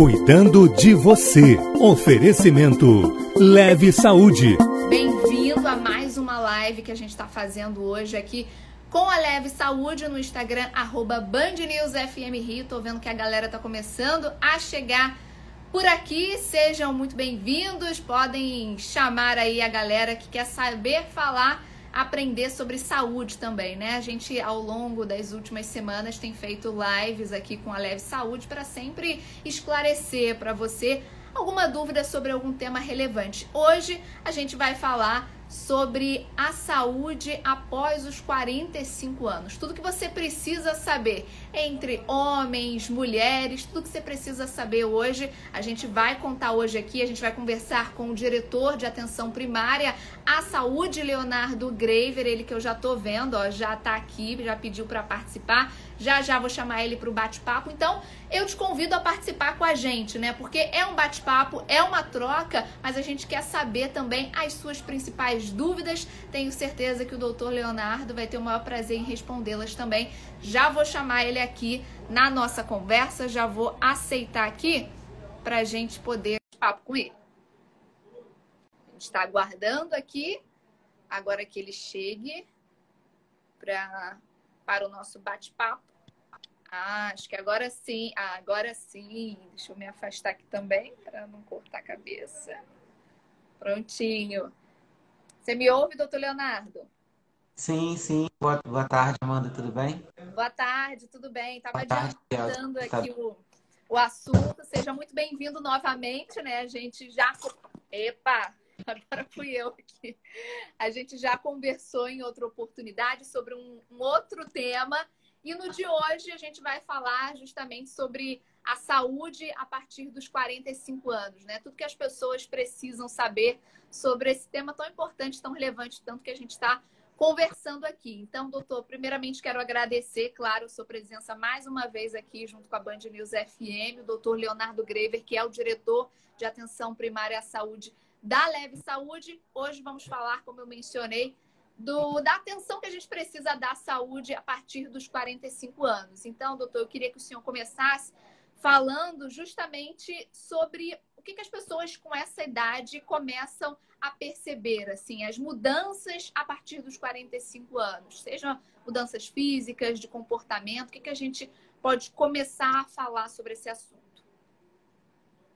Cuidando de você. Oferecimento Leve Saúde. Bem-vindo a mais uma live que a gente está fazendo hoje aqui com a Leve Saúde no Instagram, arroba Band News FM Rio. Tô vendo que a galera tá começando a chegar por aqui. Sejam muito bem-vindos. Podem chamar aí a galera que quer saber falar aprender sobre saúde também, né? A gente, ao longo das últimas semanas, tem feito lives aqui com a Leve Saúde para sempre esclarecer para você alguma dúvida sobre algum tema relevante. Hoje a gente vai falar sobre a saúde após os 45 anos. Tudo que você precisa saber entre homens, mulheres, tudo que você precisa saber hoje, a gente vai contar hoje aqui, a gente vai conversar com o diretor de atenção primária à saúde, Leonardo Graver, ele que eu já tô vendo, ó, já tá aqui, já pediu para participar. Já já vou chamar ele para o bate-papo. Então, eu te convido a participar com a gente, né? Porque é um bate-papo, é uma troca, mas a gente quer saber também as suas principais dúvidas. Tenho certeza que o doutor Leonardo vai ter o maior prazer em respondê-las também. Já vou chamar ele aqui na nossa conversa, já vou aceitar aqui para a gente poder papo com ele. A gente está aguardando aqui, agora que ele chegue pra, para o nosso bate-papo. Ah, acho que agora sim. Ah, agora sim. Deixa eu me afastar aqui também para não cortar a cabeça. Prontinho. Você me ouve, doutor Leonardo? Sim, sim. Boa, boa tarde, Amanda, tudo bem? Boa tarde, tudo bem. Estava adiantando aqui o, o assunto. Seja muito bem-vindo novamente, né? A gente já. Epa! Agora fui eu aqui. A gente já conversou em outra oportunidade sobre um, um outro tema e no de hoje a gente vai falar justamente sobre a saúde a partir dos 45 anos, né? Tudo que as pessoas precisam saber sobre esse tema tão importante, tão relevante, tanto que a gente está conversando aqui. Então, doutor, primeiramente quero agradecer, claro, sua presença mais uma vez aqui junto com a Band News FM, o doutor Leonardo Grever, que é o diretor de atenção primária à saúde da Leve Saúde. Hoje vamos falar, como eu mencionei, do, da atenção que a gente precisa dar à saúde a partir dos 45 anos. Então, doutor, eu queria que o senhor começasse falando justamente sobre o que, que as pessoas com essa idade começam a perceber, assim, as mudanças a partir dos 45 anos, sejam mudanças físicas, de comportamento, o que, que a gente pode começar a falar sobre esse assunto?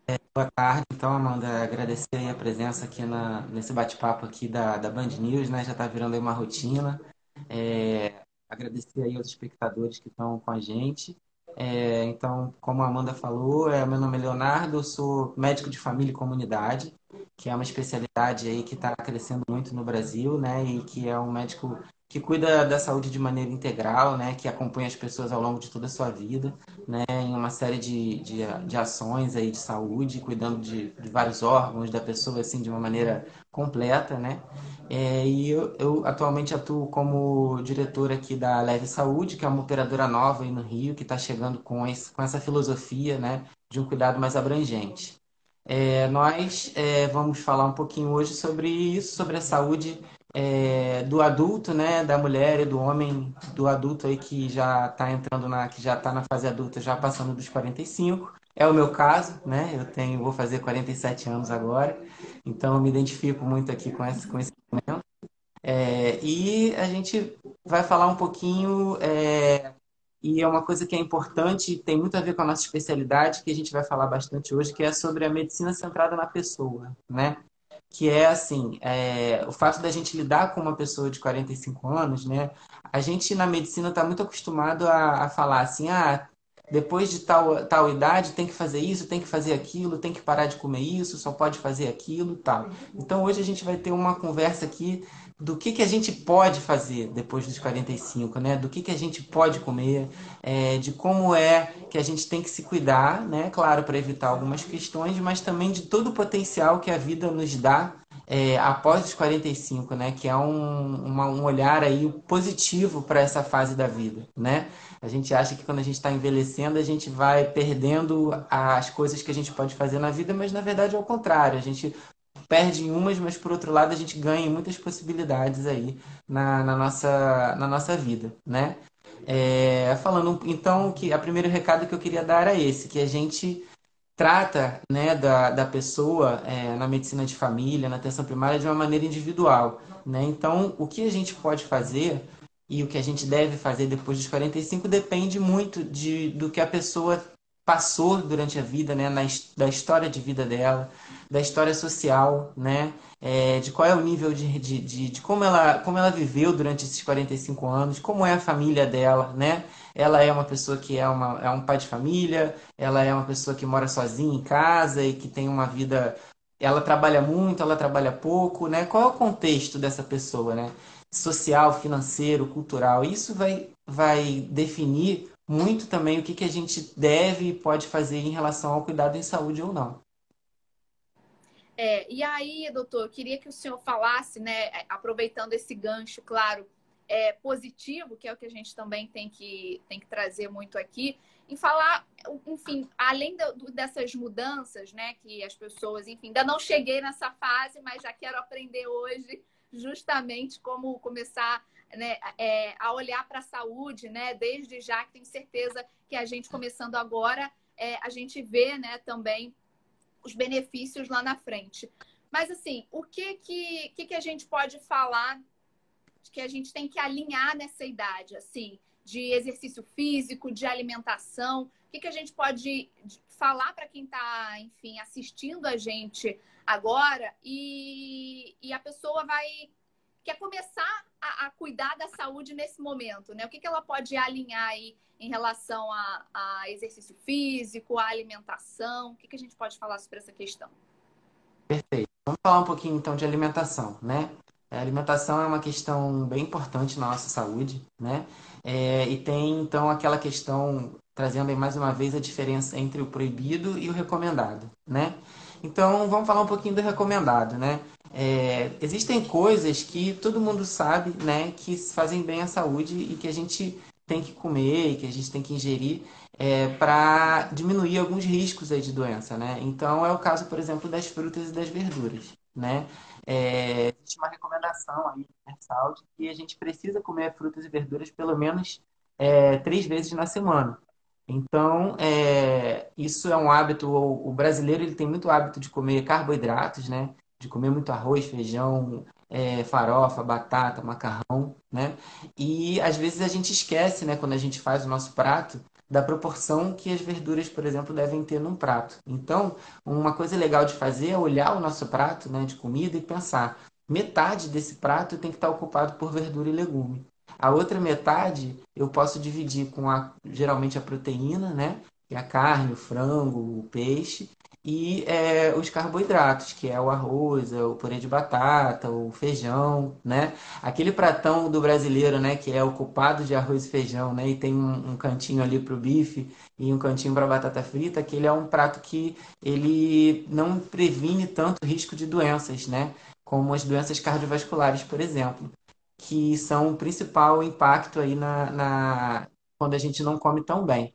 É, boa tarde, então, Amanda, agradecer a presença aqui na, nesse bate-papo aqui da, da Band News, né? Já está virando aí uma rotina. É, agradecer aí aos espectadores que estão com a gente. É, então, como a Amanda falou, é, meu nome é Leonardo, sou médico de família e comunidade, que é uma especialidade aí que está crescendo muito no Brasil, né? E que é um médico que cuida da saúde de maneira integral, né, que acompanha as pessoas ao longo de toda a sua vida, né, em uma série de, de, de ações aí de saúde, cuidando de, de, vários órgãos da pessoa assim de uma maneira completa, né. É, e eu, eu, atualmente atuo como diretor aqui da Leve Saúde, que é uma operadora nova aí no Rio, que está chegando com, esse, com essa filosofia, né, de um cuidado mais abrangente. É, nós é, vamos falar um pouquinho hoje sobre isso, sobre a saúde é, do adulto, né, da mulher e do homem, do adulto aí que já está entrando na, que já está na fase adulta, já passando dos 45. É o meu caso, né? Eu tenho, vou fazer 47 anos agora, então eu me identifico muito aqui com esse, com esse momento. É, e a gente vai falar um pouquinho, é, e é uma coisa que é importante, tem muito a ver com a nossa especialidade, que a gente vai falar bastante hoje, que é sobre a medicina centrada na pessoa, né? Que é assim, é, o fato da gente lidar com uma pessoa de 45 anos, né? A gente na medicina está muito acostumado a, a, falar assim, ah, depois de tal, tal idade tem que fazer isso, tem que fazer aquilo, tem que parar de comer isso, só pode fazer aquilo tal. Então hoje a gente vai ter uma conversa aqui do que, que a gente pode fazer depois dos 45, né? Do que, que a gente pode comer, é, de como é que a gente tem que se cuidar, né? Claro, para evitar algumas questões, mas também de todo o potencial que a vida nos dá é, após os 45, né? Que é um, uma, um olhar aí positivo para essa fase da vida, né? A gente acha que quando a gente está envelhecendo, a gente vai perdendo as coisas que a gente pode fazer na vida, mas na verdade é o contrário. A gente perde em umas, mas por outro lado a gente ganha muitas possibilidades aí na, na, nossa, na nossa vida, né? É, falando então que a primeiro recado que eu queria dar era esse, que a gente trata né, da, da pessoa é, na medicina de família, na atenção primária, de uma maneira individual. Né? Então, o que a gente pode fazer e o que a gente deve fazer depois dos 45 depende muito de, do que a pessoa passou durante a vida, né, na, da história de vida dela, da história social, né, é, de qual é o nível de, de, de, de, como, ela, como ela viveu durante esses 45 anos, como é a família dela, né, ela é uma pessoa que é, uma, é um pai de família, ela é uma pessoa que mora sozinha em casa e que tem uma vida, ela trabalha muito, ela trabalha pouco, né, qual é o contexto dessa pessoa, né, social, financeiro, cultural, isso vai, vai definir muito também o que, que a gente deve e pode fazer em relação ao cuidado em saúde ou não. É, e aí, doutor, queria que o senhor falasse, né, aproveitando esse gancho, claro, é, positivo, que é o que a gente também tem que, tem que trazer muito aqui, em falar, enfim, além do, dessas mudanças, né, que as pessoas, enfim, ainda não cheguei nessa fase, mas já quero aprender hoje justamente como começar né, é, a olhar para a saúde, né, desde já que tenho certeza que a gente começando agora, é, a gente vê, né, também os benefícios lá na frente. Mas assim, o que que, que, que a gente pode falar que a gente tem que alinhar nessa idade, assim, de exercício físico, de alimentação? O que, que a gente pode falar para quem está, enfim, assistindo a gente agora e, e a pessoa vai quer começar a, a, cuidar da saúde nesse momento, né? O que, que ela pode alinhar aí em relação a, a exercício físico, a alimentação? O que, que a gente pode falar sobre essa questão? Perfeito. Vamos falar um pouquinho então de alimentação, né? A alimentação é uma questão bem importante na nossa saúde, né? É, e tem então aquela questão trazendo aí mais uma vez a diferença entre o proibido e o recomendado, né? Então vamos falar um pouquinho do recomendado, né? É, existem coisas que todo mundo sabe, né, que fazem bem à saúde e que a gente tem que comer e que a gente tem que ingerir é, para diminuir alguns riscos aí de doença, né? Então é o caso, por exemplo, das frutas e das verduras, né? É, existe uma recomendação aí universal de que a gente precisa comer frutas e verduras pelo menos é, três vezes na semana. Então, é, isso é um hábito, o, brasileiro ele tem muito hábito de comer carboidratos, né? de comer muito arroz, feijão, é, farofa, batata, macarrão, né? E às vezes a gente esquece, né, quando a gente faz o nosso prato, da proporção que as verduras, por exemplo, devem ter num prato. Então, uma coisa legal de fazer é olhar o nosso prato né, de comida e pensar: metade desse prato tem que estar ocupado por verdura e legume. A outra metade eu posso dividir com a, geralmente a proteína, né? Que é a carne, o frango, o peixe, e é, os carboidratos, que é o arroz, é o purê de batata, o feijão, né? Aquele pratão do brasileiro, né, que é ocupado de arroz e feijão, né, e tem um, um cantinho ali para o bife e um cantinho para batata frita, aquele é um prato que ele não previne tanto risco de doenças, né, como as doenças cardiovasculares, por exemplo, que são o principal impacto aí na, na quando a gente não come tão bem.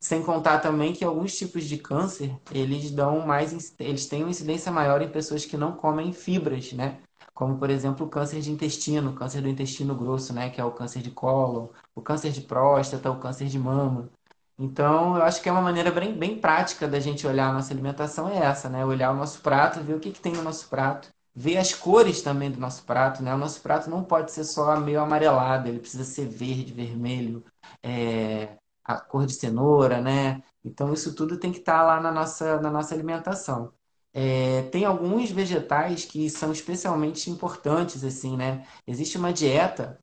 Sem contar também que alguns tipos de câncer, eles dão mais, eles têm uma incidência maior em pessoas que não comem fibras, né? Como, por exemplo, o câncer de intestino, câncer do intestino grosso, né? Que é o câncer de cólon, o câncer de próstata, o câncer de mama. Então, eu acho que é uma maneira bem, bem prática da gente olhar a nossa alimentação é essa, né? Olhar o nosso prato, ver o que, que tem no nosso prato, ver as cores também do nosso prato, né? O nosso prato não pode ser só meio amarelado, ele precisa ser verde, vermelho, é, a cor de cenoura, né? Então isso tudo tem que estar tá lá na nossa, na nossa alimentação. É, tem alguns vegetais que são especialmente importantes, assim, né? Existe uma dieta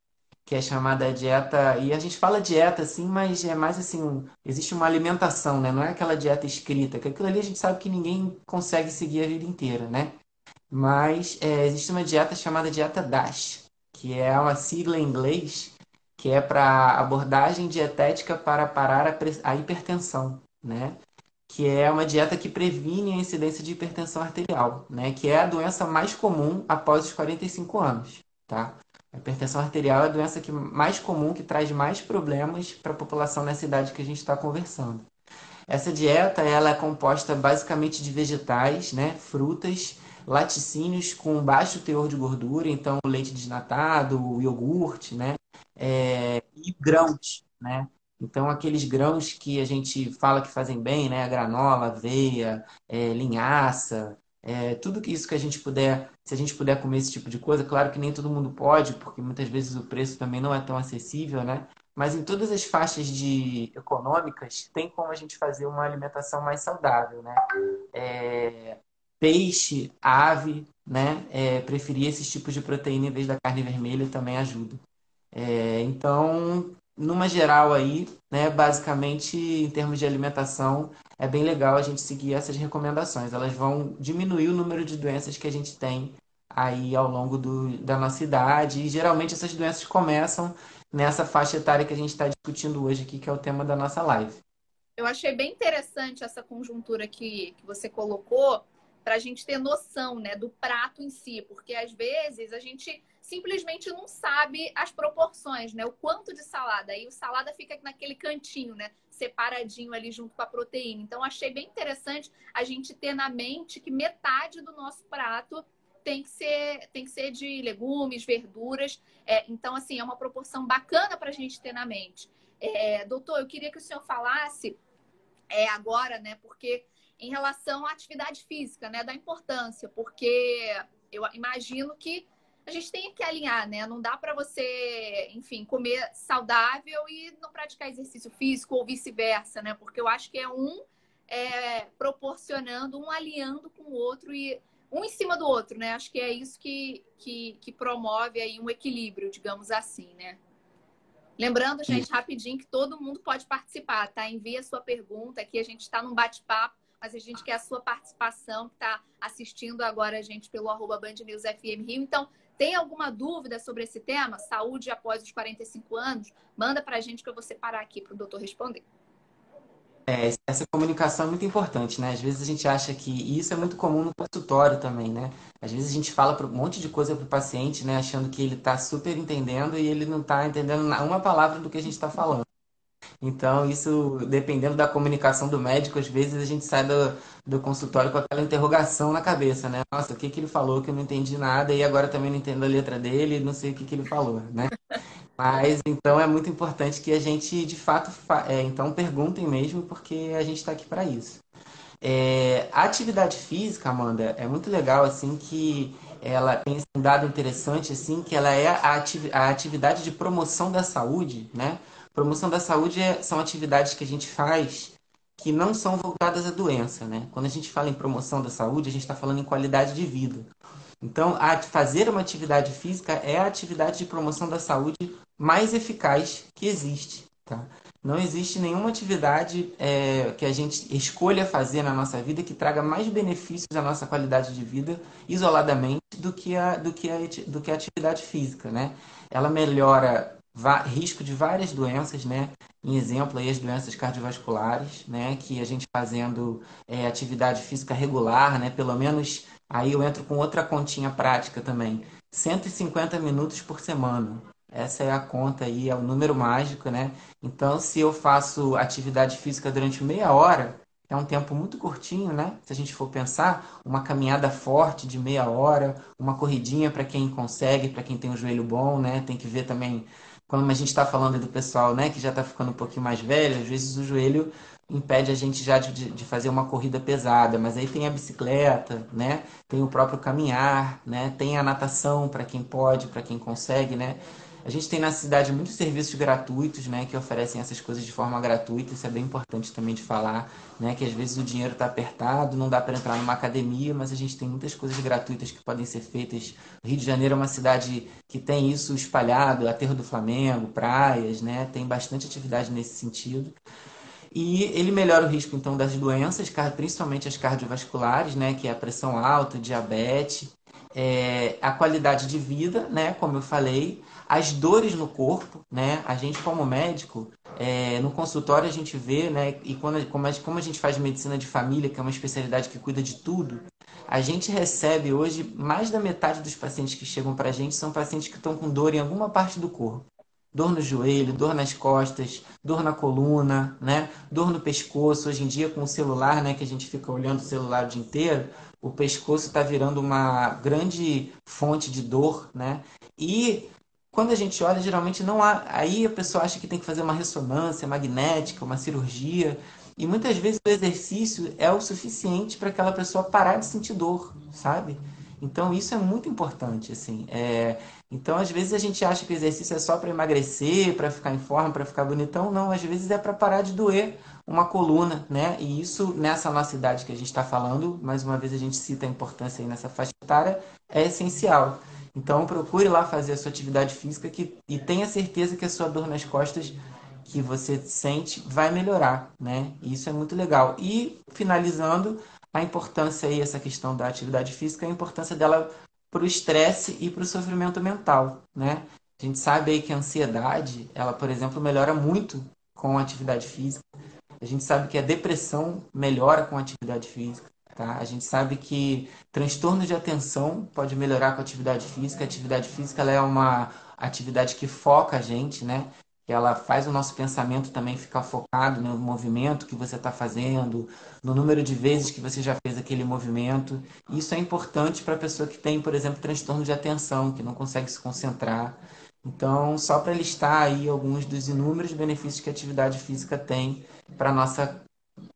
que é chamada dieta, e a gente fala dieta assim, mas é mais assim, um, existe uma alimentação, né? Não é aquela dieta escrita, que aquilo ali a gente sabe que ninguém consegue seguir a vida inteira, né? Mas é, existe uma dieta chamada dieta DASH, que é uma sigla em inglês que é para abordagem dietética para parar a, a hipertensão, né? Que é uma dieta que previne a incidência de hipertensão arterial, né? Que é a doença mais comum após os 45 anos, tá? A hipertensão arterial é a doença que, mais comum que traz mais problemas para a população nessa idade que a gente está conversando. Essa dieta ela é composta basicamente de vegetais, né? Frutas, laticínios com baixo teor de gordura, então leite desnatado, iogurte, né? é, e grãos, né? Então, aqueles grãos que a gente fala que fazem bem, né? A granola, aveia, é, linhaça, é, tudo que isso que a gente puder, se a gente puder comer esse tipo de coisa, claro que nem todo mundo pode, porque muitas vezes o preço também não é tão acessível, né? Mas em todas as faixas de econômicas tem como a gente fazer uma alimentação mais saudável, né? É, peixe, ave, né? É, preferir esses tipos de proteína em vez da carne vermelha também ajuda. É, então, numa geral aí, né, basicamente em termos de alimentação, é bem legal a gente seguir essas recomendações. Elas vão diminuir o número de doenças que a gente tem aí ao longo do, da nossa idade. E geralmente essas doenças começam nessa faixa etária que a gente está discutindo hoje aqui, que é o tema da nossa live. Eu achei bem interessante essa conjuntura que, que você colocou, para a gente ter noção né, do prato em si, porque às vezes a gente simplesmente não sabe as proporções, né? O quanto de salada. Aí o salada fica naquele cantinho, né? Separadinho ali junto com a proteína. Então, achei bem interessante a gente ter na mente que metade do nosso prato tem que ser, tem que ser de legumes, verduras. É, então, assim, é uma proporção bacana para a gente ter na mente. É, doutor, eu queria que o senhor falasse é, agora, né? Porque em relação à atividade física, né? Da importância, porque eu imagino que a gente tem que alinhar, né? Não dá para você, enfim, comer saudável e não praticar exercício físico ou vice-versa, né? Porque eu acho que é um é, proporcionando, um alinhando com o outro e um em cima do outro, né? Acho que é isso que, que, que promove aí um equilíbrio, digamos assim, né? Lembrando, gente, rapidinho, que todo mundo pode participar, tá? Envie a sua pergunta aqui, a gente está num bate-papo mas a gente quer a sua participação, que está assistindo agora a gente pelo arroba Band News FM Rio. Então, tem alguma dúvida sobre esse tema? Saúde após os 45 anos? Manda para a gente que eu vou separar aqui para o doutor responder. É, essa comunicação é muito importante, né? Às vezes a gente acha que e isso é muito comum no consultório também, né? Às vezes a gente fala um monte de coisa para o paciente, né? Achando que ele está super entendendo e ele não está entendendo uma palavra do que a gente está falando. Então, isso, dependendo da comunicação do médico, às vezes a gente sai do, do consultório com aquela interrogação na cabeça, né? Nossa, o que, que ele falou que eu não entendi nada e agora também não entendo a letra dele, não sei o que, que ele falou, né? Mas, então, é muito importante que a gente, de fato, fa... é, então, perguntem mesmo, porque a gente está aqui para isso. É, a atividade física, Amanda, é muito legal, assim, que ela tem um dado interessante, assim, que ela é a, ati a atividade de promoção da saúde, né? Promoção da saúde é, são atividades que a gente faz que não são voltadas à doença, né? Quando a gente fala em promoção da saúde, a gente está falando em qualidade de vida. Então, a, fazer uma atividade física é a atividade de promoção da saúde mais eficaz que existe, tá? Não existe nenhuma atividade é, que a gente escolha fazer na nossa vida que traga mais benefícios à nossa qualidade de vida isoladamente do que a, do que a, do que a atividade física, né? Ela melhora risco de várias doenças, né? Em exemplo, aí as doenças cardiovasculares, né? Que a gente fazendo é, atividade física regular, né? Pelo menos aí eu entro com outra continha prática também. 150 minutos por semana. Essa é a conta aí, é o número mágico, né? Então, se eu faço atividade física durante meia hora, é um tempo muito curtinho, né? Se a gente for pensar, uma caminhada forte de meia hora, uma corridinha para quem consegue, para quem tem um joelho bom, né? Tem que ver também quando a gente está falando do pessoal, né, que já está ficando um pouquinho mais velho, às vezes o joelho impede a gente já de, de fazer uma corrida pesada, mas aí tem a bicicleta, né? Tem o próprio caminhar, né? Tem a natação para quem pode, para quem consegue, né? A gente tem na cidade muitos serviços gratuitos, né, que oferecem essas coisas de forma gratuita. Isso é bem importante também de falar, né, que às vezes o dinheiro está apertado, não dá para entrar numa academia, mas a gente tem muitas coisas gratuitas que podem ser feitas. O Rio de Janeiro é uma cidade que tem isso espalhado, Aterro do Flamengo, praias, né, tem bastante atividade nesse sentido. E ele melhora o risco, então, das doenças, principalmente as cardiovasculares, né, que é a pressão alta, diabetes, é, a qualidade de vida, né, como eu falei, as dores no corpo, né? A gente como médico, é, no consultório a gente vê, né? E quando, como, a, como a gente faz medicina de família, que é uma especialidade que cuida de tudo, a gente recebe hoje mais da metade dos pacientes que chegam para a gente são pacientes que estão com dor em alguma parte do corpo. Dor no joelho, dor nas costas, dor na coluna, né? Dor no pescoço. Hoje em dia, com o celular, né? Que a gente fica olhando o celular o dia inteiro, o pescoço está virando uma grande fonte de dor, né? E quando a gente olha, geralmente não há. Aí a pessoa acha que tem que fazer uma ressonância magnética, uma cirurgia. E muitas vezes o exercício é o suficiente para aquela pessoa parar de sentir dor, sabe? Então isso é muito importante, assim. É... Então às vezes a gente acha que o exercício é só para emagrecer, para ficar em forma, para ficar bonitão. Não, às vezes é para parar de doer uma coluna, né? E isso nessa nossa idade que a gente está falando, mais uma vez a gente cita a importância aí nessa faixa etária, é essencial. Então procure lá fazer a sua atividade física que... e tenha certeza que a sua dor nas costas que você sente vai melhorar, né? E isso é muito legal. E finalizando, a importância aí, essa questão da atividade física, a importância dela para o estresse e para o sofrimento mental, né? A gente sabe aí que a ansiedade, ela, por exemplo, melhora muito com a atividade física. A gente sabe que a depressão melhora com a atividade física, tá? A gente sabe que transtorno de atenção pode melhorar com atividade física. A atividade física é uma atividade que foca a gente, né? ela faz o nosso pensamento também ficar focado no movimento que você está fazendo, no número de vezes que você já fez aquele movimento. Isso é importante para a pessoa que tem, por exemplo, transtorno de atenção, que não consegue se concentrar. Então, só para listar aí alguns dos inúmeros benefícios que a atividade física tem para a nossa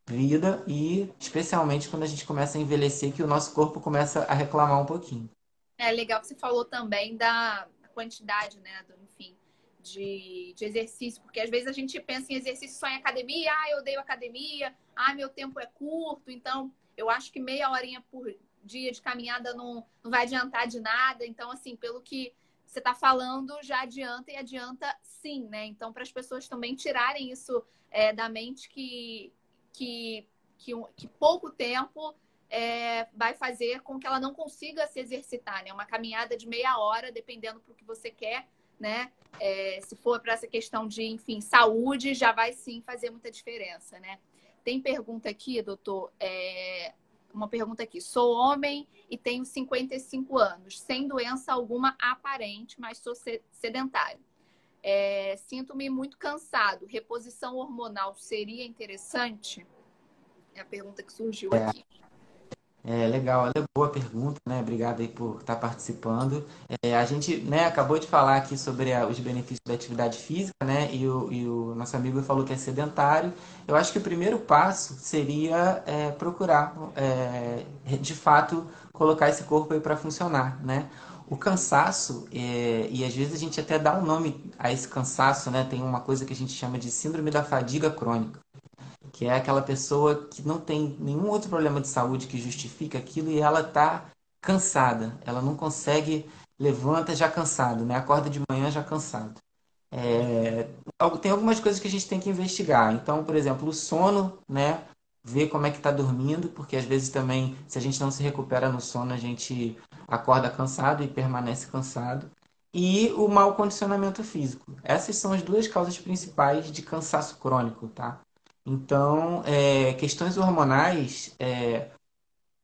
vida e especialmente quando a gente começa a envelhecer, que o nosso corpo começa a reclamar um pouquinho. É legal que você falou também da quantidade, né, do, enfim, de, de exercício, porque às vezes a gente pensa em exercício só em academia, ah, eu odeio academia, ah, meu tempo é curto, então eu acho que meia horinha por dia de caminhada não, não vai adiantar de nada. Então, assim, pelo que você está falando, já adianta e adianta sim, né? Então, para as pessoas também tirarem isso é, da mente que, que, que, que pouco tempo é, vai fazer com que ela não consiga se exercitar, né? Uma caminhada de meia hora, dependendo do que você quer, né? É, se for para essa questão de, enfim, saúde, já vai sim fazer muita diferença, né? Tem pergunta aqui, doutor. É, uma pergunta aqui. Sou homem e tenho 55 anos, sem doença alguma aparente, mas sou sedentário. É, Sinto-me muito cansado. Reposição hormonal seria interessante? É a pergunta que surgiu é. aqui. É legal, é boa pergunta, né? Obrigado aí por estar participando. É, a gente né, acabou de falar aqui sobre a, os benefícios da atividade física, né? E o, e o, nosso amigo falou que é sedentário. Eu acho que o primeiro passo seria é, procurar, é, de fato, colocar esse corpo aí para funcionar, né? O cansaço, é, e às vezes a gente até dá um nome a esse cansaço, né? Tem uma coisa que a gente chama de síndrome da fadiga crônica que é aquela pessoa que não tem nenhum outro problema de saúde que justifique aquilo e ela está cansada, ela não consegue, levanta já cansado, né? Acorda de manhã já cansado. É, tem algumas coisas que a gente tem que investigar. Então, por exemplo, o sono, né? Ver como é que está dormindo, porque às vezes também, se a gente não se recupera no sono, a gente acorda cansado e permanece cansado. E o mau condicionamento físico. Essas são as duas causas principais de cansaço crônico, tá? Então, é, questões hormonais, é,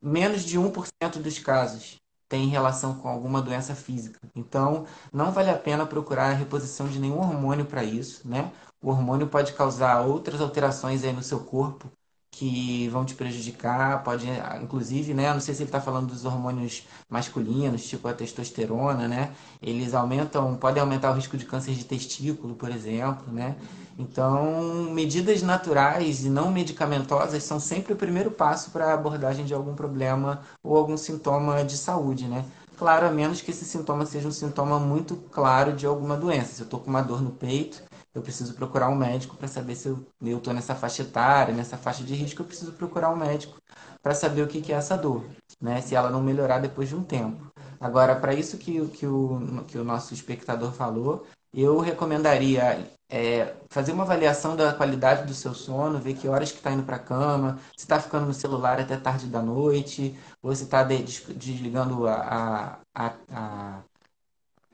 menos de 1% dos casos tem relação com alguma doença física. Então, não vale a pena procurar a reposição de nenhum hormônio para isso, né? O hormônio pode causar outras alterações aí no seu corpo, que vão te prejudicar, pode, inclusive, né? Não sei se ele está falando dos hormônios masculinos, tipo a testosterona, né? Eles aumentam, podem aumentar o risco de câncer de testículo, por exemplo, né? Então, medidas naturais e não medicamentosas são sempre o primeiro passo para a abordagem de algum problema ou algum sintoma de saúde, né? Claro, a menos que esse sintoma seja um sintoma muito claro de alguma doença. Se eu estou com uma dor no peito, eu preciso procurar um médico para saber se eu estou nessa faixa etária, nessa faixa de risco, eu preciso procurar um médico para saber o que, que é essa dor, né? Se ela não melhorar depois de um tempo. Agora, para isso que, que, o, que o nosso espectador falou, eu recomendaria é, fazer uma avaliação da qualidade do seu sono, ver que horas que está indo para a cama, se está ficando no celular até tarde da noite, ou se está desligando a, a,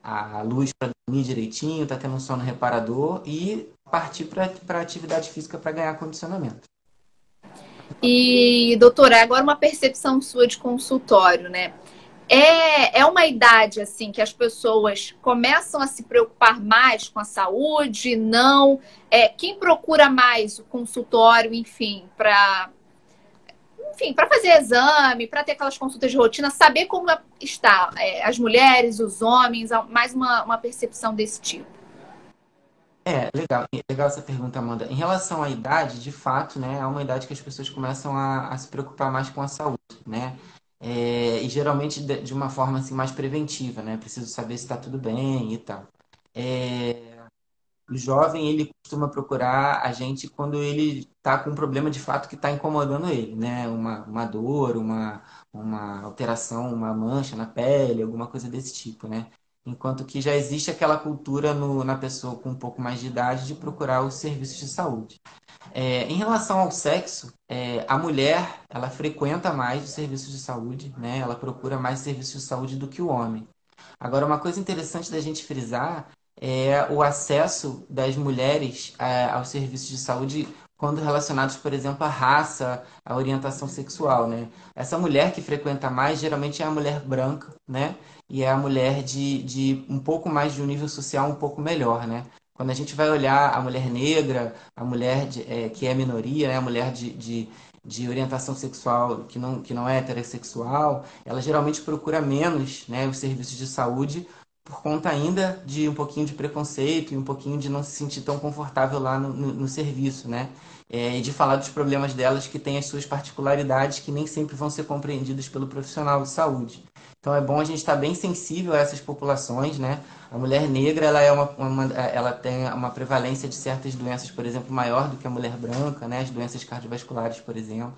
a, a luz para dormir direitinho, está tendo um sono reparador e partir para atividade física para ganhar condicionamento. E, doutora, agora uma percepção sua de consultório, né? É, é uma idade assim que as pessoas começam a se preocupar mais com a saúde, não? É, quem procura mais o consultório, enfim, para enfim, para fazer exame, para ter aquelas consultas de rotina, saber como está é, as mulheres, os homens, mais uma, uma percepção desse tipo. É, legal, legal essa pergunta, Amanda. Em relação à idade, de fato, né, é uma idade que as pessoas começam a, a se preocupar mais com a saúde, né? É, e geralmente de, de, uma forma assim mais preventiva, né? Preciso saber se está tudo bem e tal. É, o jovem, ele costuma procurar a gente quando ele está com um problema de fato que está incomodando ele, né? Uma, uma dor, uma, uma alteração, uma mancha na pele, alguma coisa desse tipo, né? Enquanto que já existe aquela cultura no, na pessoa com um pouco mais de idade de procurar os serviços de saúde. É, em relação ao sexo, é, a mulher ela frequenta mais os serviços de saúde, né? Ela procura mais serviços de saúde do que o homem. Agora, uma coisa interessante da gente frisar é o acesso das mulheres é, aos serviços de saúde quando relacionados, por exemplo, à raça, à orientação sexual, né? Essa mulher que frequenta mais geralmente é a mulher branca, né? E é a mulher de, de um pouco mais de um nível social um pouco melhor, né? Quando a gente vai olhar a mulher negra, a mulher de, é, que é minoria, né? a mulher de, de, de, orientação sexual que não, que não é heterossexual, ela geralmente procura menos né, os serviços de saúde por conta ainda de um pouquinho de preconceito e um pouquinho de não se sentir tão confortável lá no, no, no serviço, né? É, e de falar dos problemas delas que têm as suas particularidades que nem sempre vão ser compreendidas pelo profissional de saúde. Então é bom a gente estar bem sensível a essas populações, né? A mulher negra ela é uma, uma, ela tem uma prevalência de certas doenças, por exemplo, maior do que a mulher branca, né? As doenças cardiovasculares, por exemplo,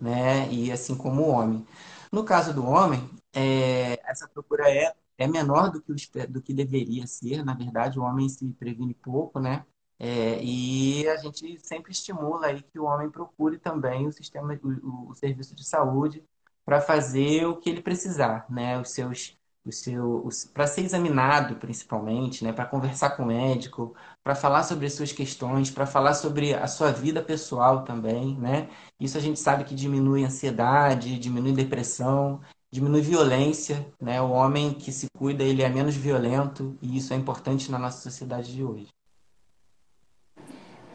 né? E assim como o homem. No caso do homem, é, essa procura é é menor do que, o, do que deveria ser. Na verdade, o homem se previne pouco, né? É, e a gente sempre estimula aí que o homem procure também o sistema, o, o serviço de saúde para fazer o que ele precisar, né? Os seus, o seu, para ser examinado principalmente, né? Para conversar com o médico, para falar sobre as suas questões, para falar sobre a sua vida pessoal também, né? Isso a gente sabe que diminui ansiedade, diminui depressão diminui violência, né? O homem que se cuida, ele é menos violento e isso é importante na nossa sociedade de hoje.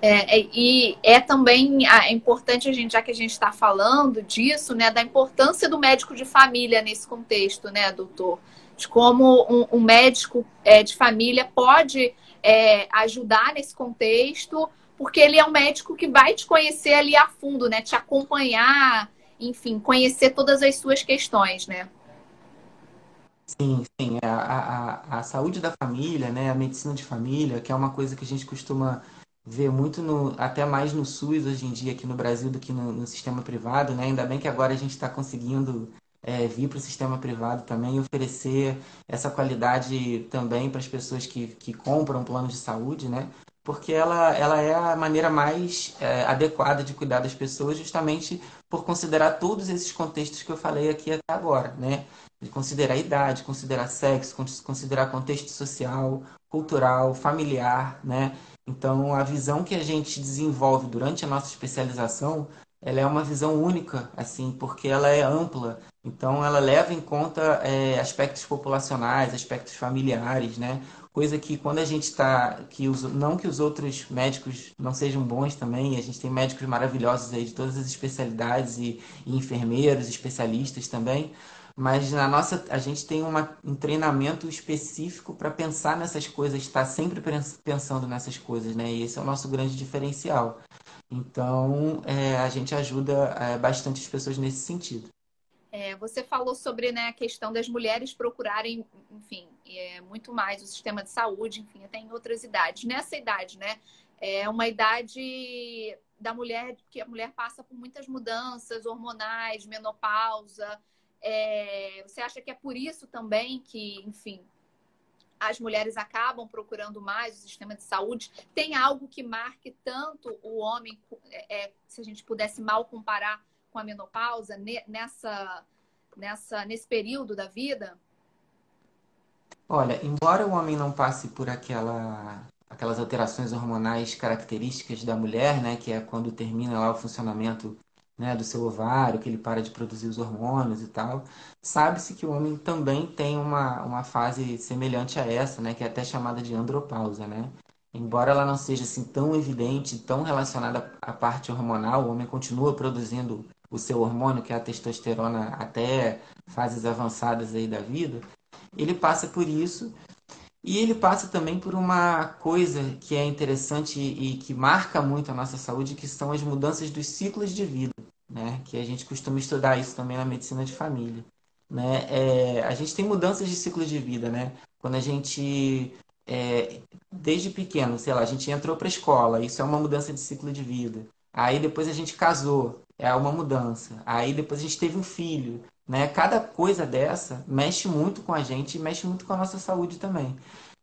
É, é e é também é importante a gente, já que a gente está falando disso, né, da importância do médico de família nesse contexto, né, doutor? De como um, um médico é, de família pode é, ajudar nesse contexto, porque ele é um médico que vai te conhecer ali a fundo, né, te acompanhar, enfim, conhecer todas as suas questões, né? Sim, sim. É, a, a, a saúde da família, né? A medicina de família, que é uma coisa que a gente costuma ver muito no, até mais no SUS hoje em dia aqui no Brasil do que no, no sistema privado, né? Ainda bem que agora a gente está conseguindo é, vir para o sistema privado também e oferecer essa qualidade também para as pessoas que, que compram plano de saúde, né? porque ela, ela é a maneira mais é, adequada de cuidar das pessoas, justamente por considerar todos esses contextos que eu falei aqui até agora, né? De considerar idade, considerar sexo, considerar contexto social, cultural, familiar, né? Então, a visão que a gente desenvolve durante a nossa especialização, ela é uma visão única, assim, porque ela é ampla. Então, ela leva em conta é, aspectos populacionais, aspectos familiares, né? Coisa que quando a gente está que os, não que os outros médicos não sejam bons também a gente tem médicos maravilhosos aí de todas as especialidades e, e enfermeiros especialistas também mas na nossa a gente tem uma, um treinamento específico para pensar nessas coisas estar sempre pensando nessas coisas né? E esse é o nosso grande diferencial. Então é, a gente ajuda é, bastante as pessoas nesse sentido é, você falou sobre né, a questão das mulheres procurarem, enfim, é, muito mais o sistema de saúde, enfim, até em outras idades. Nessa idade, né? É uma idade da mulher que a mulher passa por muitas mudanças hormonais, menopausa. É, você acha que é por isso também que, enfim, as mulheres acabam procurando mais o sistema de saúde? Tem algo que marque tanto o homem, é, é se a gente pudesse mal comparar com a menopausa nessa, nessa, nesse período da vida? Olha, embora o homem não passe por aquela, aquelas alterações hormonais características da mulher, né, que é quando termina lá o funcionamento né, do seu ovário, que ele para de produzir os hormônios e tal, sabe-se que o homem também tem uma, uma fase semelhante a essa, né, que é até chamada de andropausa, né? Embora ela não seja assim tão evidente, tão relacionada à parte hormonal, o homem continua produzindo o seu hormônio, que é a testosterona, até fases avançadas aí da vida, ele passa por isso e ele passa também por uma coisa que é interessante e que marca muito a nossa saúde, que são as mudanças dos ciclos de vida, né? Que a gente costuma estudar isso também na medicina de família, né? É, a gente tem mudanças de ciclo de vida, né? Quando a gente é, desde pequeno, sei lá, a gente entrou para a escola, isso é uma mudança de ciclo de vida. Aí depois a gente casou, é uma mudança. Aí depois a gente teve um filho, né? Cada coisa dessa mexe muito com a gente e mexe muito com a nossa saúde também.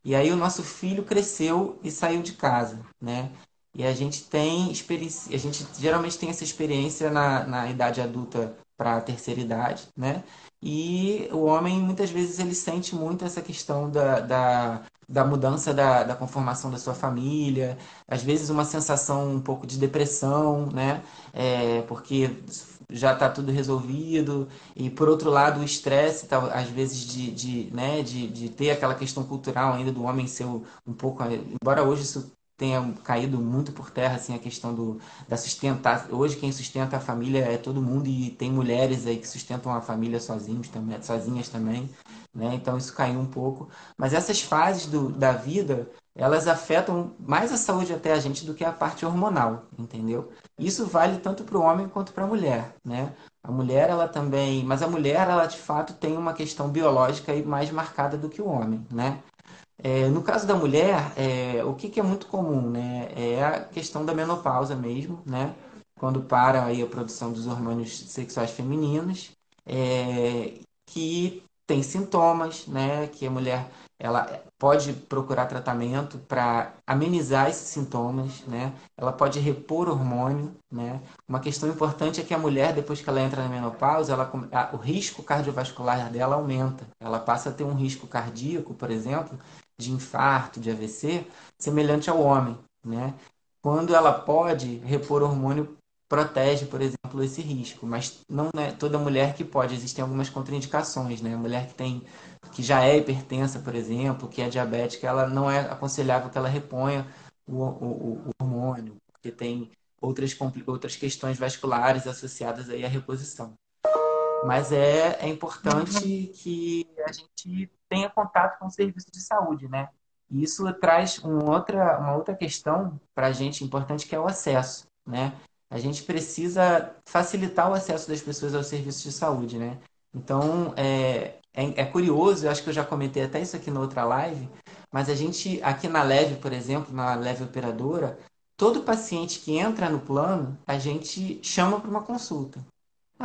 E aí o nosso filho cresceu e saiu de casa, né? E a gente tem experiência, a gente geralmente tem essa experiência na, na idade adulta para a terceira idade, né? E o homem muitas vezes ele sente muito essa questão da, da, da mudança da, da conformação da sua família, às vezes uma sensação um pouco de depressão, né? É, porque já está tudo resolvido. E por outro lado o estresse tá, às vezes de, de, né, de, de ter aquela questão cultural ainda do homem ser um pouco embora hoje isso tenha caído muito por terra assim a questão do da sustentar hoje quem sustenta a família é todo mundo e tem mulheres aí que sustentam a família sozinhos também sozinhas também né? Então isso caiu um pouco. Mas essas fases do, da vida elas afetam mais a saúde até a gente do que a parte hormonal entendeu? Isso vale tanto para o homem quanto para a mulher né? A mulher ela também mas a mulher ela de fato tem uma questão biológica aí mais marcada do que o homem né é, no caso da mulher, é, o que, que, é muito comum, né? É a questão da menopausa mesmo, né? Quando para aí a produção dos hormônios sexuais femininos, é, que tem sintomas, né? Que a mulher ela pode procurar tratamento para amenizar esses sintomas, né? Ela pode repor hormônio, né? Uma questão importante é que a mulher, depois que ela entra na menopausa, ela, a, o risco cardiovascular dela aumenta. Ela passa a ter um risco cardíaco, por exemplo, de infarto, de AVC, semelhante ao homem, né? Quando ela pode repor hormônio protege, por exemplo, esse risco, mas não é toda mulher que pode, existem algumas contraindicações, né? Mulher que tem que já é hipertensa, por exemplo, que é diabética, ela não é aconselhável que ela reponha o, o, o hormônio, porque tem outras, outras questões vasculares associadas aí à reposição. Mas é, é importante que a gente tenha contato com o serviço de saúde, né? E isso traz um outra, uma outra questão para a gente importante, que é o acesso, né? A gente precisa facilitar o acesso das pessoas aos serviços de saúde, né? Então, é, é, é, curioso, eu acho que eu já comentei até isso aqui na outra live, mas a gente, aqui na Leve, por exemplo, na Leve Operadora, todo paciente que entra no plano, a gente chama para uma consulta.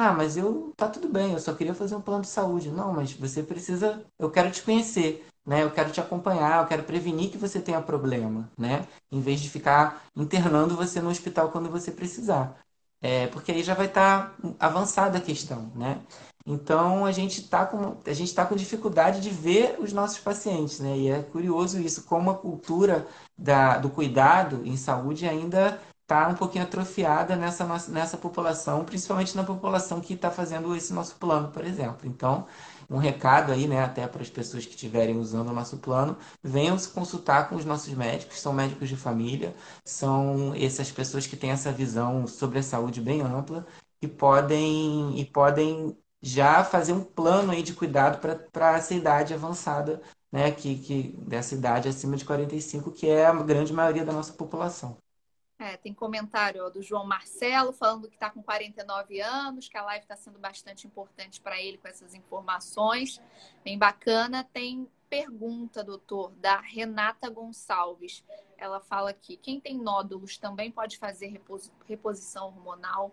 Ah, mas eu tá tudo bem, eu só queria fazer um plano de saúde. Não, mas você precisa, eu quero te conhecer, né? Eu quero te acompanhar, eu quero prevenir que você tenha problema, né? Em vez de ficar internando você no hospital quando você precisar. É, porque aí já vai estar tá avançada a questão, né? Então a gente está com a gente tá com dificuldade de ver os nossos pacientes, né? E é curioso isso, como a cultura da, do cuidado em saúde ainda está um pouquinho atrofiada nessa, nessa população, principalmente na população que está fazendo esse nosso plano, por exemplo. Então, um recado aí, né, até para as pessoas que estiverem usando o nosso plano, venham se consultar com os nossos médicos, são médicos de família, são essas pessoas que têm essa visão sobre a saúde bem ampla e podem, e podem já fazer um plano aí de cuidado para essa idade avançada, né, que, que dessa idade acima de 45, que é a grande maioria da nossa população. É, tem comentário ó, do João Marcelo falando que está com 49 anos, que a live está sendo bastante importante para ele com essas informações. Bem bacana. Tem pergunta, doutor, da Renata Gonçalves. Ela fala aqui: quem tem nódulos também pode fazer reposição hormonal?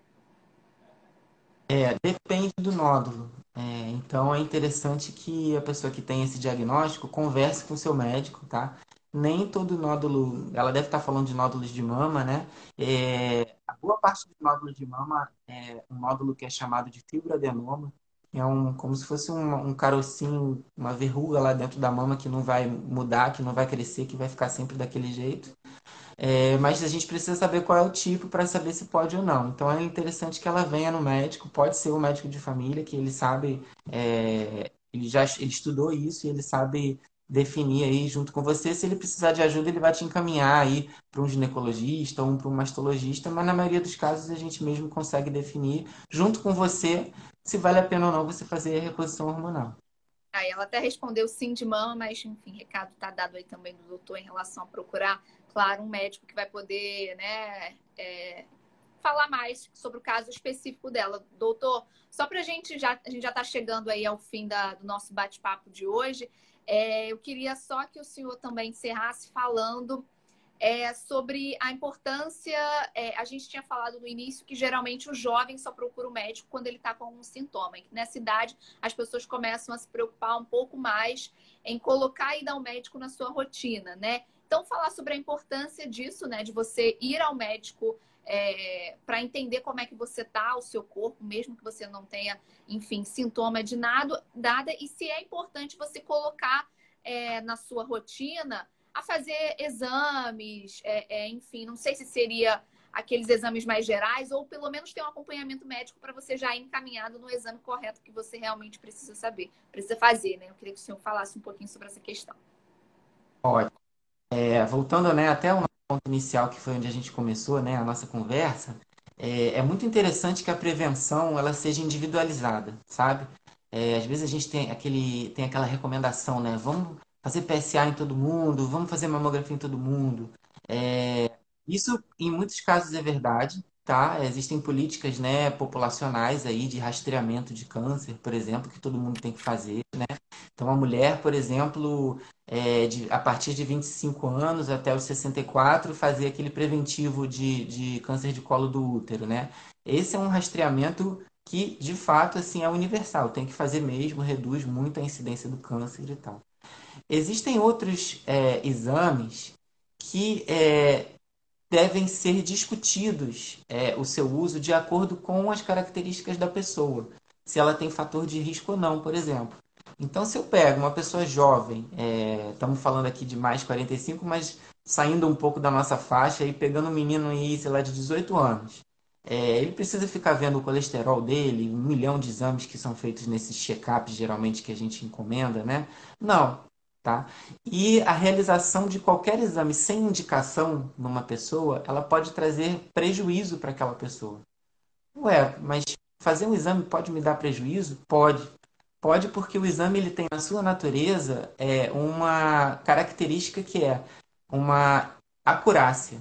É, depende do nódulo. É, então é interessante que a pessoa que tem esse diagnóstico converse com o seu médico, tá? Nem todo nódulo, ela deve estar falando de nódulos de mama, né? É, a boa parte dos nódulos de mama é um nódulo que é chamado de fibroadenoma, é um, como se fosse um, um carocinho, uma verruga lá dentro da mama que não vai mudar, que não vai crescer, que vai ficar sempre daquele jeito. É, mas a gente precisa saber qual é o tipo para saber se pode ou não. Então é interessante que ela venha no médico, pode ser o médico de família, que ele sabe, é, ele já ele estudou isso e ele sabe definir aí junto com você. Se ele precisar de ajuda, ele vai te encaminhar aí para um ginecologista ou para um mastologista, mas na maioria dos casos a gente mesmo consegue definir junto com você se vale a pena ou não você fazer a reposição hormonal. Aí ela até respondeu sim de mama, mas enfim, recado está dado aí também do doutor em relação a procurar, claro, um médico que vai poder, né, é, falar mais sobre o caso específico dela. Doutor, só para a gente já a gente já está chegando aí ao fim da, do nosso bate-papo de hoje, é, eu queria só que o senhor também encerrasse falando é, sobre a importância. É, a gente tinha falado no início que geralmente o jovem só procura o médico quando ele está com algum sintoma. E que nessa idade as pessoas começam a se preocupar um pouco mais em colocar e dar o médico na sua rotina, né? Então, falar sobre a importância disso, né? De você ir ao médico é, para entender como é que você tá, o seu corpo, mesmo que você não tenha, enfim, sintoma de nada, nada e se é importante você colocar é, na sua rotina a fazer exames, é, é, enfim, não sei se seria aqueles exames mais gerais ou pelo menos ter um acompanhamento médico para você já ir encaminhado no exame correto que você realmente precisa saber, precisa fazer, né? Eu queria que o senhor falasse um pouquinho sobre essa questão. Pode. É, voltando né, até o ponto inicial que foi onde a gente começou, né, a nossa conversa, é, é muito interessante que a prevenção ela seja individualizada, sabe? É, às vezes a gente tem aquele tem aquela recomendação, né? Vamos fazer PSA em todo mundo, vamos fazer mamografia em todo mundo. É, isso, em muitos casos, é verdade, tá? Existem políticas, né, populacionais aí de rastreamento de câncer, por exemplo, que todo mundo tem que fazer, né? Então, a mulher, por exemplo, é, de, a partir de 25 anos até os 64, fazer aquele preventivo de, de câncer de colo do útero, né? Esse é um rastreamento que, de fato, assim, é universal. Tem que fazer mesmo, reduz muito a incidência do câncer e tal. Existem outros é, exames que é, devem ser discutidos é, o seu uso de acordo com as características da pessoa, se ela tem fator de risco ou não, por exemplo. Então, se eu pego uma pessoa jovem, é, estamos falando aqui de mais 45, mas saindo um pouco da nossa faixa e pegando um menino aí, sei lá, de 18 anos, é, ele precisa ficar vendo o colesterol dele, um milhão de exames que são feitos nesses check-ups, geralmente, que a gente encomenda, né? Não, Tá? E a realização de qualquer exame sem indicação numa pessoa, ela pode trazer prejuízo para aquela pessoa. Ué, mas fazer um exame pode me dar prejuízo? Pode. Pode porque o exame ele tem na sua natureza é, uma característica que é uma acurácia.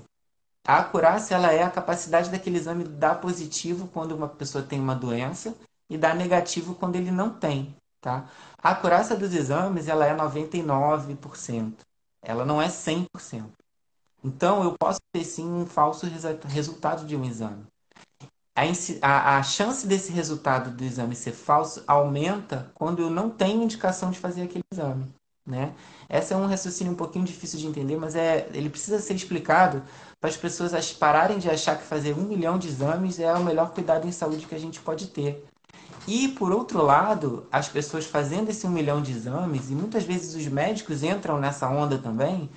A acurácia ela é a capacidade daquele exame dar positivo quando uma pessoa tem uma doença e dar negativo quando ele não tem. Tá? A acurácia dos exames ela é 99%. Ela não é 100%. Então, eu posso ter sim um falso resultado de um exame. A, a, chance desse resultado do exame ser falso aumenta quando eu não tenho indicação de fazer aquele exame. Né? Essa é um raciocínio um pouquinho difícil de entender, mas é, ele precisa ser explicado para as pessoas pararem de achar que fazer um milhão de exames é o melhor cuidado em saúde que a gente pode ter. E, por outro lado, as pessoas fazendo esse um milhão de exames, e muitas vezes os médicos entram nessa onda também,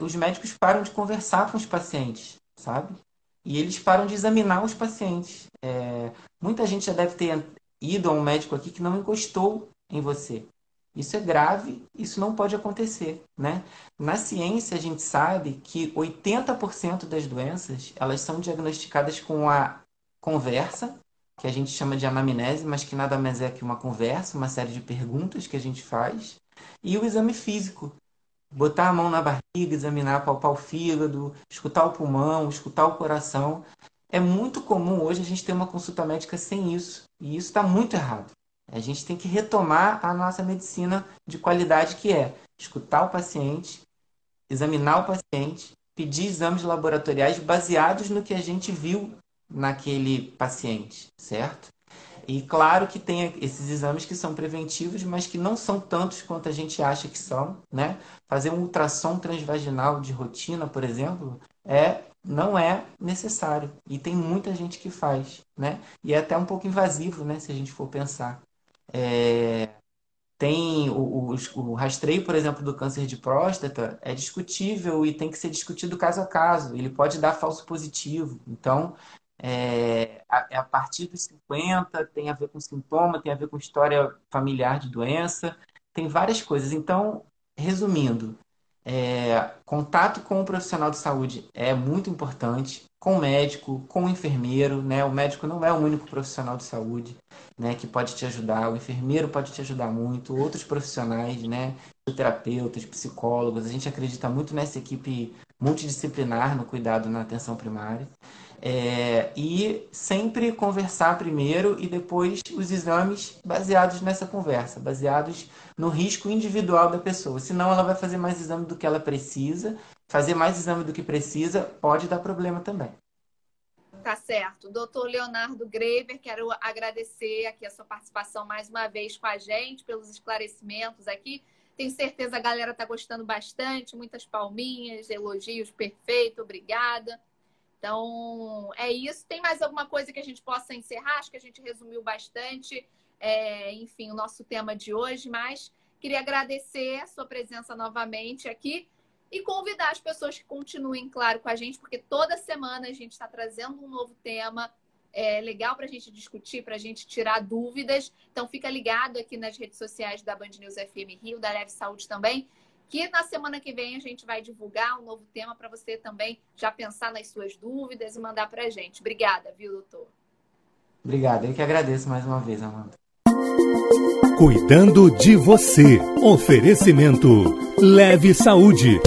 os médicos param de conversar com os pacientes, sabe? E eles param de examinar os pacientes. É, muita gente já deve ter ido a um médico aqui que não encostou em você. Isso é grave, isso não pode acontecer, né? Na ciência, a gente sabe que 80% das doenças, elas são diagnosticadas com a conversa que a gente chama de anamnese, mas que nada mais é que uma conversa, uma série de perguntas que a gente faz, e o exame físico. Botar a mão na barriga, examinar, palpar o fígado, escutar o pulmão, escutar o coração. É muito comum hoje a gente ter uma consulta médica sem isso, e isso está muito errado. A gente tem que retomar a nossa medicina de qualidade, que é escutar o paciente, examinar o paciente, pedir exames laboratoriais baseados no que a gente viu naquele paciente, certo? E claro que tem esses exames que são preventivos, mas que não são tantos quanto a gente acha que são, né? Fazer um ultrassom transvaginal de rotina, por exemplo, é não é necessário. E tem muita gente que faz, né? E é até um pouco invasivo, né? Se a gente for pensar. É... Tem o, o, o rastreio, por exemplo, do câncer de próstata, é discutível e tem que ser discutido caso a caso. Ele pode dar falso positivo. Então, é, é a partir dos 50, tem a ver com sintoma, tem a ver com história familiar de doença, tem várias coisas. Então, resumindo, é, contato com o profissional de saúde é muito importante, com o médico, com o enfermeiro, né? O médico não é o único profissional de saúde, né, que pode te ajudar, o enfermeiro pode te ajudar muito, outros profissionais, né, terapeutas, psicólogos, a gente acredita muito nessa equipe multidisciplinar no cuidado na atenção primária. É, e sempre conversar primeiro e depois os exames baseados nessa conversa, baseados no risco individual da pessoa. Senão ela vai fazer mais exame do que ela precisa, fazer mais exame do que precisa pode dar problema também. Tá certo. Doutor Leonardo Grever, quero agradecer aqui a sua participação mais uma vez com a gente, pelos esclarecimentos aqui. Tenho certeza a galera tá gostando bastante, muitas palminhas, elogios, perfeito, obrigada. Então, é isso. Tem mais alguma coisa que a gente possa encerrar? Acho que a gente resumiu bastante, é, enfim, o nosso tema de hoje, mas queria agradecer a sua presença novamente aqui e convidar as pessoas que continuem, claro, com a gente, porque toda semana a gente está trazendo um novo tema é, legal para a gente discutir, para a gente tirar dúvidas. Então, fica ligado aqui nas redes sociais da Band News FM Rio, da Leve Saúde também, que na semana que vem a gente vai divulgar um novo tema para você também já pensar nas suas dúvidas e mandar para a gente. Obrigada, viu, doutor? Obrigado, eu que agradeço mais uma vez, Amanda. Cuidando de você. Oferecimento Leve Saúde.